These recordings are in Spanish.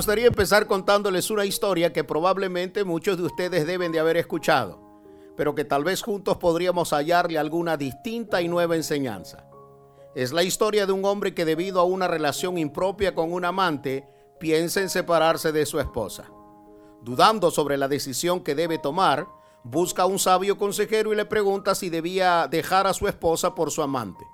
gustaría empezar contándoles una historia que probablemente muchos de ustedes deben de haber escuchado, pero que tal vez juntos podríamos hallarle alguna distinta y nueva enseñanza. Es la historia de un hombre que debido a una relación impropia con un amante piensa en separarse de su esposa. Dudando sobre la decisión que debe tomar, busca a un sabio consejero y le pregunta si debía dejar a su esposa por su amante.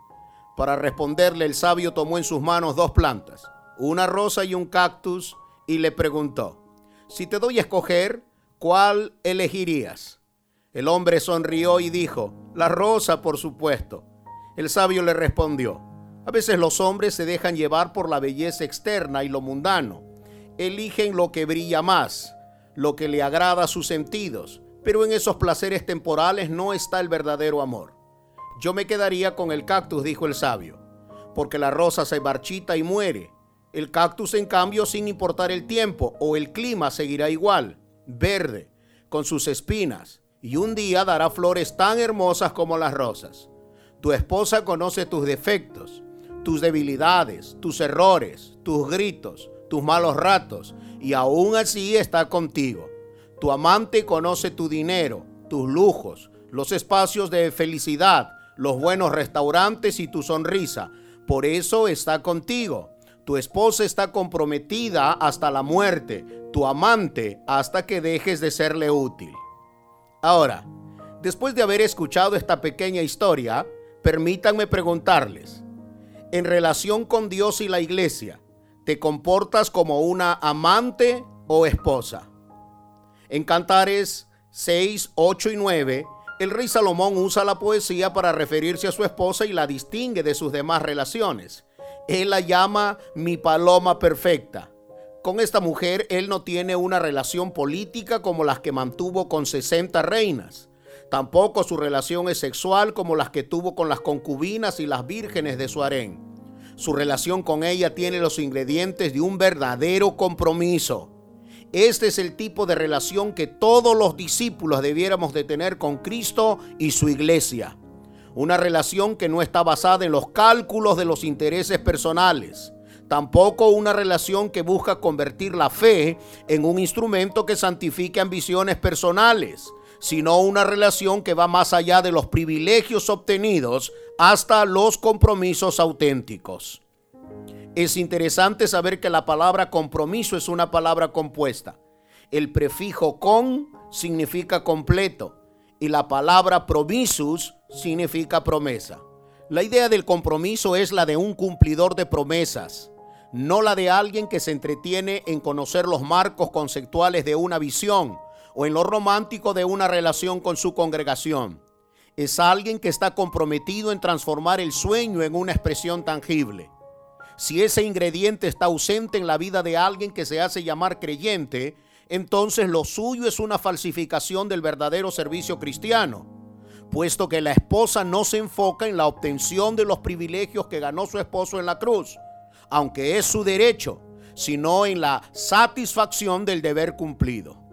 Para responderle, el sabio tomó en sus manos dos plantas, una rosa y un cactus, y le preguntó, si te doy a escoger, ¿cuál elegirías? El hombre sonrió y dijo, la rosa, por supuesto. El sabio le respondió, a veces los hombres se dejan llevar por la belleza externa y lo mundano. Eligen lo que brilla más, lo que le agrada a sus sentidos, pero en esos placeres temporales no está el verdadero amor. Yo me quedaría con el cactus, dijo el sabio, porque la rosa se marchita y muere. El cactus, en cambio, sin importar el tiempo o el clima, seguirá igual, verde, con sus espinas, y un día dará flores tan hermosas como las rosas. Tu esposa conoce tus defectos, tus debilidades, tus errores, tus gritos, tus malos ratos, y aún así está contigo. Tu amante conoce tu dinero, tus lujos, los espacios de felicidad, los buenos restaurantes y tu sonrisa. Por eso está contigo. Tu esposa está comprometida hasta la muerte, tu amante hasta que dejes de serle útil. Ahora, después de haber escuchado esta pequeña historia, permítanme preguntarles, en relación con Dios y la iglesia, ¿te comportas como una amante o esposa? En Cantares 6, 8 y 9, el rey Salomón usa la poesía para referirse a su esposa y la distingue de sus demás relaciones. Él la llama mi paloma perfecta. Con esta mujer él no tiene una relación política como las que mantuvo con 60 reinas. Tampoco su relación es sexual como las que tuvo con las concubinas y las vírgenes de su harén. Su relación con ella tiene los ingredientes de un verdadero compromiso. Este es el tipo de relación que todos los discípulos debiéramos de tener con Cristo y su iglesia. Una relación que no está basada en los cálculos de los intereses personales. Tampoco una relación que busca convertir la fe en un instrumento que santifique ambiciones personales sino una relación que va más allá de los privilegios obtenidos hasta los compromisos auténticos. Es interesante saber que la palabra compromiso es una palabra compuesta. El prefijo con significa completo y la palabra promisus significa promesa. La idea del compromiso es la de un cumplidor de promesas, no la de alguien que se entretiene en conocer los marcos conceptuales de una visión o en lo romántico de una relación con su congregación. Es alguien que está comprometido en transformar el sueño en una expresión tangible. Si ese ingrediente está ausente en la vida de alguien que se hace llamar creyente, entonces lo suyo es una falsificación del verdadero servicio cristiano, puesto que la esposa no se enfoca en la obtención de los privilegios que ganó su esposo en la cruz, aunque es su derecho, sino en la satisfacción del deber cumplido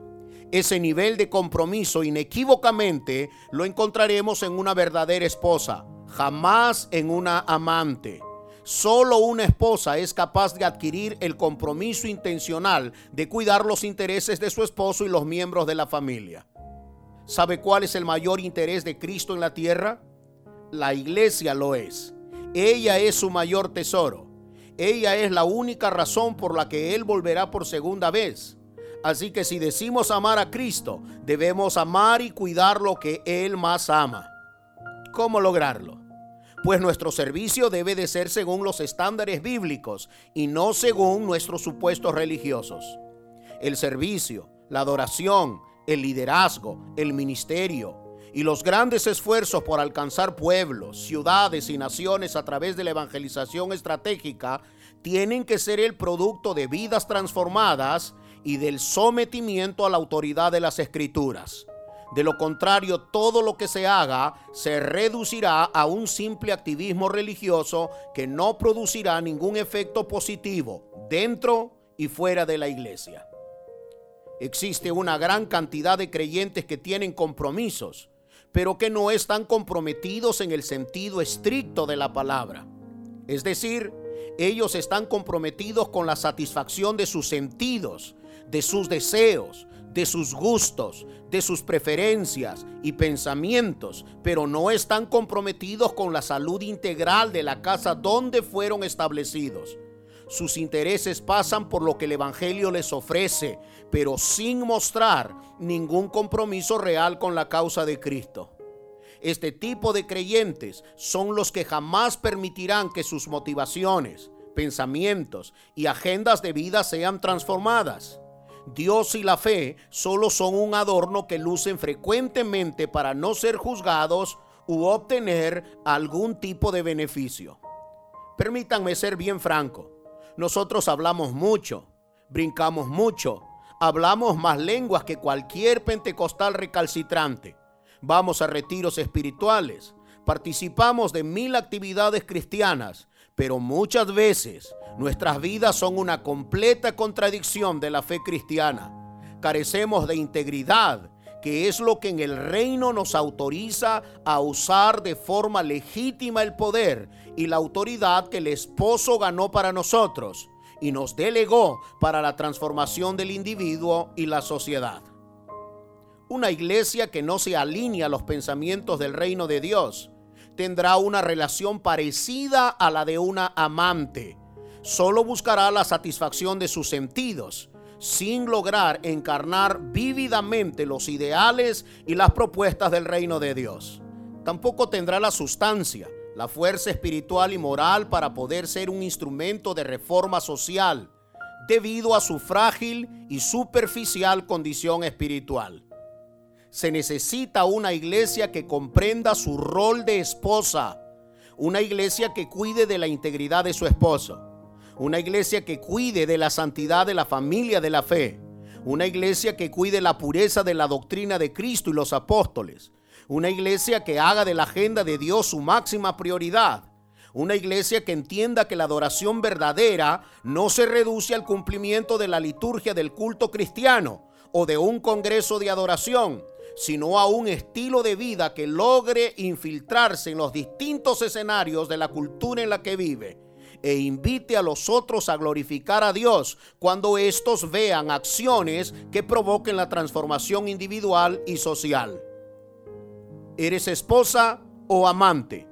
ese nivel de compromiso inequívocamente lo encontraremos en una verdadera esposa, jamás en una amante. Solo una esposa es capaz de adquirir el compromiso intencional de cuidar los intereses de su esposo y los miembros de la familia. ¿Sabe cuál es el mayor interés de Cristo en la tierra? La iglesia lo es. Ella es su mayor tesoro. Ella es la única razón por la que Él volverá por segunda vez. Así que si decimos amar a Cristo, debemos amar y cuidar lo que Él más ama. ¿Cómo lograrlo? Pues nuestro servicio debe de ser según los estándares bíblicos y no según nuestros supuestos religiosos. El servicio, la adoración, el liderazgo, el ministerio y los grandes esfuerzos por alcanzar pueblos, ciudades y naciones a través de la evangelización estratégica tienen que ser el producto de vidas transformadas y del sometimiento a la autoridad de las escrituras. De lo contrario, todo lo que se haga se reducirá a un simple activismo religioso que no producirá ningún efecto positivo dentro y fuera de la iglesia. Existe una gran cantidad de creyentes que tienen compromisos, pero que no están comprometidos en el sentido estricto de la palabra. Es decir, Ellos están comprometidos con la satisfacción de sus sentidos, de sus deseos, de sus gustos, de sus preferencias y pensamientos, pero no están comprometidos con la salud integral de la casa donde fueron establecidos. Sus intereses pasan por lo que el Evangelio les ofrece, pero sin mostrar ningún compromiso real con la causa de Cristo. Este tipo de creyentes son los que jamás permitirán que sus motivaciones, pensamientos y agendas de vida sean transformadas. Dios y la fe solo son un adorno que lucen frecuentemente para no ser juzgados u obtener algún tipo de beneficio. Permítanme ser bien franco. Nosotros hablamos mucho, brincamos mucho, hablamos más lenguas que cualquier pentecostal recalcitrante. Vamos a retiros espirituales, participamos de mil actividades cristianas, pero muchas veces nuestras vidas son una completa contradicción de la fe cristiana. Carecemos de integridad, que es lo que en el reino nos autoriza a usar de forma legítima el poder y la autoridad que el esposo ganó para nosotros y nos delegó para la transformación del individuo y la sociedad. Una iglesia que no se alinea a los pensamientos del reino de Dios tendrá una relación parecida a la de una amante. Solo buscará la satisfacción de sus sentidos, sin lograr encarnar vívidamente los ideales y las propuestas del reino de Dios. Tampoco tendrá la sustancia, la fuerza espiritual y moral para poder ser un instrumento de reforma social, debido a su frágil y superficial condición espiritual. Se necesita una iglesia que comprenda su rol de esposa, una iglesia que cuide de la integridad de su esposo, una iglesia que cuide de la santidad de la familia de la fe, una iglesia que cuide la pureza de la doctrina de Cristo y los apóstoles, una iglesia que haga de la agenda de Dios su máxima prioridad. Una iglesia que entienda que la adoración verdadera no se reduce al cumplimiento de la liturgia del culto cristiano o de un congreso de adoración, sino a un estilo de vida que logre infiltrarse en los distintos escenarios de la cultura en la que vive e invite a los otros a glorificar a Dios cuando estos vean acciones que provoquen la transformación individual y social. ¿Eres esposa o amante?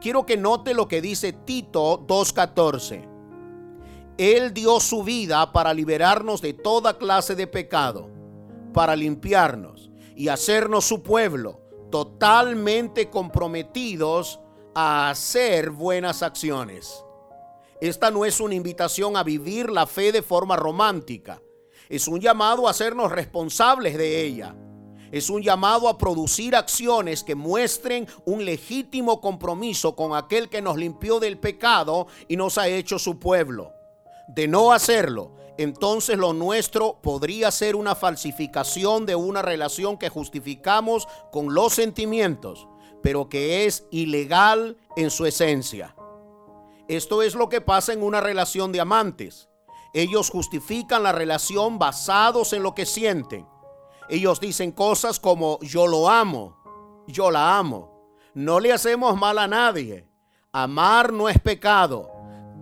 Quiero que note lo que dice Tito 2.14. Él dio su vida para liberarnos de toda clase de pecado, para limpiarnos y hacernos su pueblo, totalmente comprometidos a hacer buenas acciones. Esta no es una invitación a vivir la fe de forma romántica, es un llamado a hacernos responsables de ella. Es un llamado a producir acciones que muestren un legítimo compromiso con aquel que nos limpió del pecado y nos ha hecho su pueblo. De no hacerlo, entonces lo nuestro podría ser una falsificación de una relación que justificamos con los sentimientos, pero que es ilegal en su esencia. Esto es lo que pasa en una relación de amantes. Ellos justifican la relación basados en lo que sienten. Ellos dicen cosas como yo lo amo, yo la amo. No le hacemos mal a nadie. Amar no es pecado.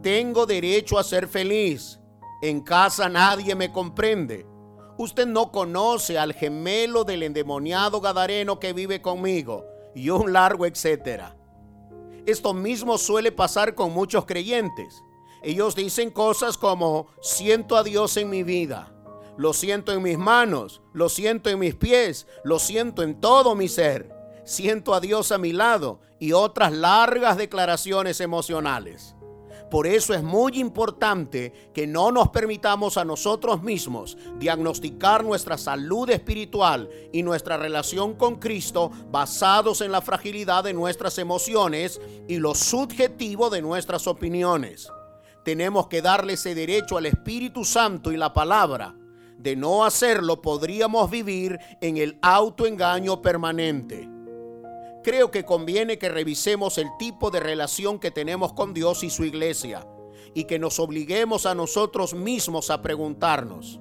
Tengo derecho a ser feliz. En casa nadie me comprende. Usted no conoce al gemelo del endemoniado Gadareno que vive conmigo y un largo etcétera. Esto mismo suele pasar con muchos creyentes. Ellos dicen cosas como, siento a Dios en mi vida, lo siento en mis manos, lo siento en mis pies, lo siento en todo mi ser, siento a Dios a mi lado y otras largas declaraciones emocionales. Por eso es muy importante que no nos permitamos a nosotros mismos diagnosticar nuestra salud espiritual y nuestra relación con Cristo basados en la fragilidad de nuestras emociones y lo subjetivo de nuestras opiniones. Tenemos que darle ese derecho al Espíritu Santo y la palabra. De no hacerlo podríamos vivir en el autoengaño permanente creo que conviene que revisemos el tipo de relación que tenemos con Dios y su iglesia y que nos obliguemos a nosotros mismos a preguntarnos,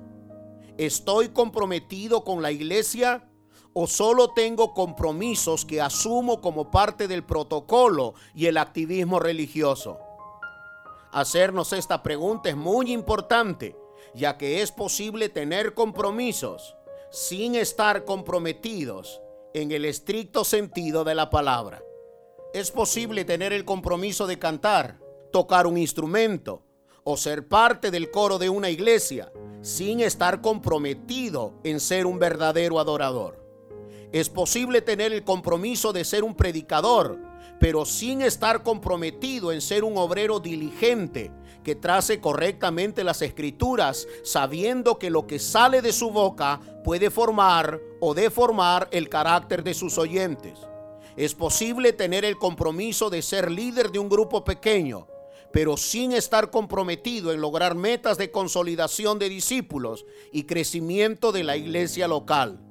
¿estoy comprometido con la iglesia o solo tengo compromisos que asumo como parte del protocolo y el activismo religioso? Hacernos esta pregunta es muy importante, ya que es posible tener compromisos sin estar comprometidos en el estricto sentido de la palabra. Es posible tener el compromiso de cantar, tocar un instrumento o ser parte del coro de una iglesia sin estar comprometido en ser un verdadero adorador. Es posible tener el compromiso de ser un predicador, pero sin estar comprometido en ser un obrero diligente que trace correctamente las escrituras, sabiendo que lo que sale de su boca puede formar o deformar el carácter de sus oyentes. Es posible tener el compromiso de ser líder de un grupo pequeño, pero sin estar comprometido en lograr metas de consolidación de discípulos y crecimiento de la iglesia local.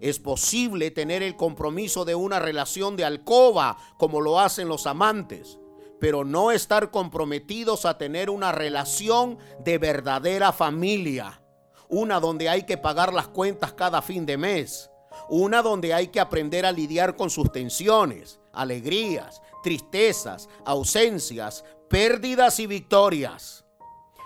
Es posible tener el compromiso de una relación de alcoba como lo hacen los amantes, pero no estar comprometidos a tener una relación de verdadera familia. Una donde hay que pagar las cuentas cada fin de mes. Una donde hay que aprender a lidiar con sus tensiones, alegrías, tristezas, ausencias, pérdidas y victorias.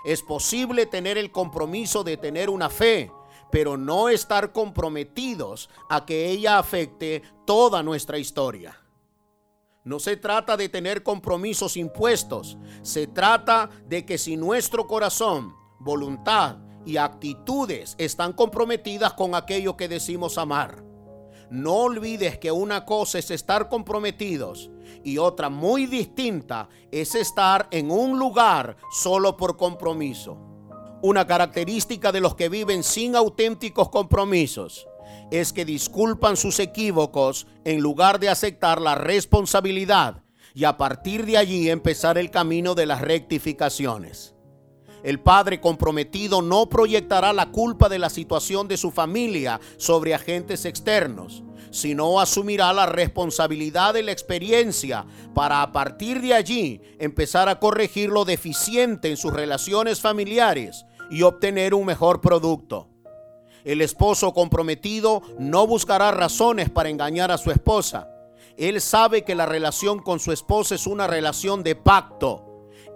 Es posible tener el compromiso de tener una fe, pero no estar comprometidos a que ella afecte toda nuestra historia. No se trata de tener compromisos impuestos, se trata de que si nuestro corazón, voluntad y actitudes están comprometidas con aquello que decimos amar, no olvides que una cosa es estar comprometidos y otra muy distinta es estar en un lugar solo por compromiso. Una característica de los que viven sin auténticos compromisos es que disculpan sus equívocos en lugar de aceptar la responsabilidad y a partir de allí empezar el camino de las rectificaciones. El padre comprometido no proyectará la culpa de la situación de su familia sobre agentes externos, sino asumirá la responsabilidad de la experiencia para a partir de allí empezar a corregir lo deficiente en sus relaciones familiares y obtener un mejor producto. El esposo comprometido no buscará razones para engañar a su esposa. Él sabe que la relación con su esposa es una relación de pacto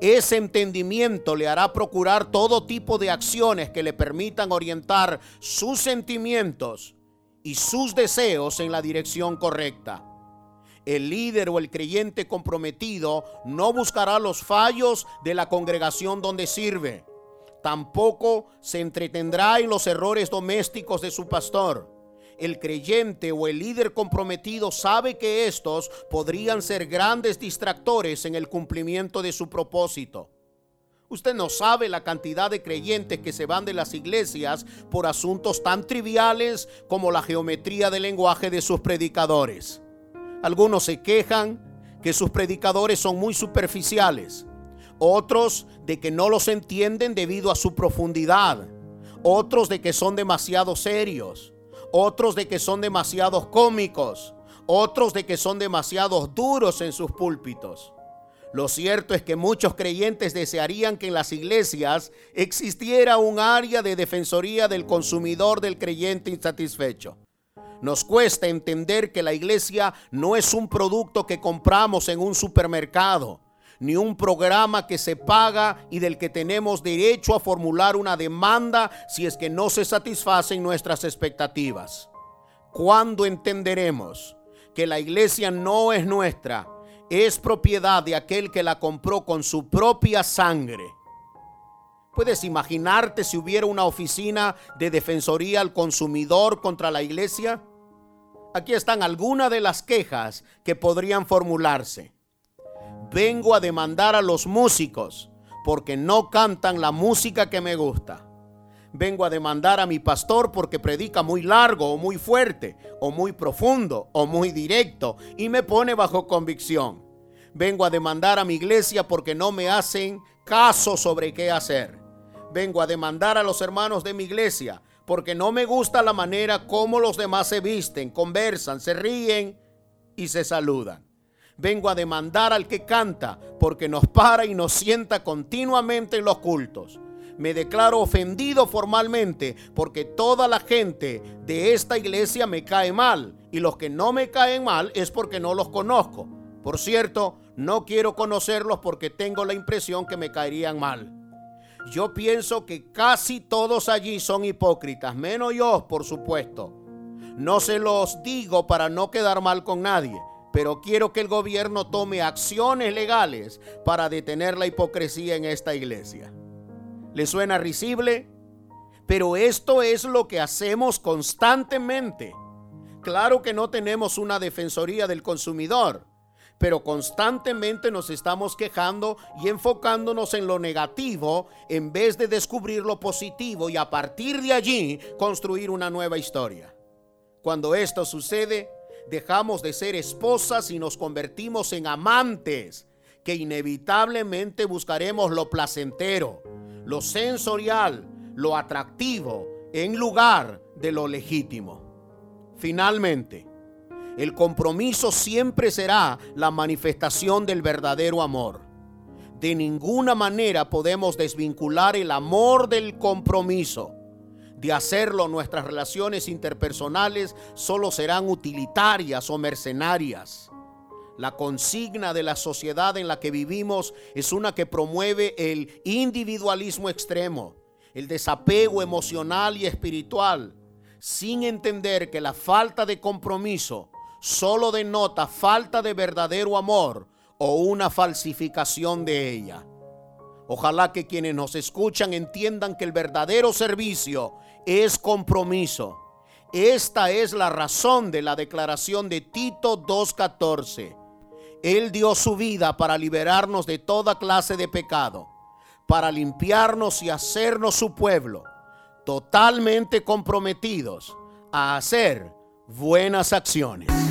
ese entendimiento le hará procurar todo tipo de acciones que le permitan orientar sus sentimientos y sus deseos en la dirección correcta. El líder o el creyente comprometido no buscará los fallos de la congregación donde sirve. Tampoco se entretendrá en los errores domésticos de su pastor el creyente o el líder comprometido sabe que estos podrían ser grandes distractores en el cumplimiento de su propósito. Usted no sabe la cantidad de creyentes que se van de las iglesias por asuntos tan triviales como la geometría del lenguaje de sus predicadores. Algunos se quejan que sus predicadores son muy superficiales, otros de que no los entienden debido a su profundidad, otros de que son demasiado serios, otros de que son demasiados cómicos, otros de que son demasiados duros en sus púlpitos. Lo cierto es que muchos creyentes desearían que en las iglesias existiera un área de defensoría del consumidor del creyente insatisfecho. Nos cuesta entender que la iglesia no es un producto que compramos en un supermercado ni un programa que se paga y del que tenemos derecho a formular una demanda si es que no se satisfacen nuestras expectativas. ¿Cuándo entenderemos que la iglesia no es nuestra? Es propiedad de aquel que la compró con su propia sangre. ¿Puedes imaginarte si hubiera una oficina de defensoría al consumidor contra la iglesia? Aquí están algunas de las quejas que podrían formularse vengo a demandar a los músicos porque no cantan la música que me gusta. Vengo a demandar a mi pastor porque predica muy largo o muy fuerte o muy profundo o muy directo y me pone bajo convicción. Vengo a demandar a mi iglesia porque no me hacen caso sobre qué hacer. Vengo a demandar a los hermanos de mi iglesia porque no me gusta la manera como los demás se visten, conversan, se ríen y se saludan vengo a demandar al que canta, porque nos para y nos sienta continuamente en los cultos. Me declaro ofendido formalmente porque toda la gente de esta iglesia me cae mal y los que no me caen mal es porque no los conozco. Por cierto, No quiero conocerlos porque tengo la impresión que me caerían mal. Yo pienso que casi todos allí son hipócritas, menos yo, por supuesto. No se los digo para no quedar mal con nadie, pero quiero que el gobierno tome acciones legales para detener la hipocresía en esta iglesia. ¿Le suena risible? Pero esto es lo que hacemos constantemente. Claro que no tenemos una defensoría del consumidor, pero constantemente nos estamos quejando y enfocándonos en lo negativo en vez de descubrir lo positivo y a partir de allí construir una nueva historia. Cuando esto sucede, dejamos de ser esposas y nos convertimos en amantes que inevitablemente buscaremos lo placentero, lo sensorial, lo atractivo en lugar de lo legítimo. Finalmente, el compromiso siempre será la manifestación del verdadero amor. De ninguna manera podemos desvincular el amor del compromiso. De hacerlo, nuestras relaciones interpersonales solo serán utilitarias o mercenarias. La consigna de la sociedad en la que vivimos es una que promueve el individualismo extremo, el desapego emocional y espiritual, sin entender que la falta de compromiso solo denota falta de verdadero amor o una falsificación de ella. Ojalá que quienes nos escuchan entiendan que el verdadero servicio es compromiso. Esta es la razón de la declaración de Tito 2.14. Él dio su vida para liberarnos de toda clase de pecado, para limpiarnos y hacernos su pueblo, totalmente comprometidos a hacer buenas acciones.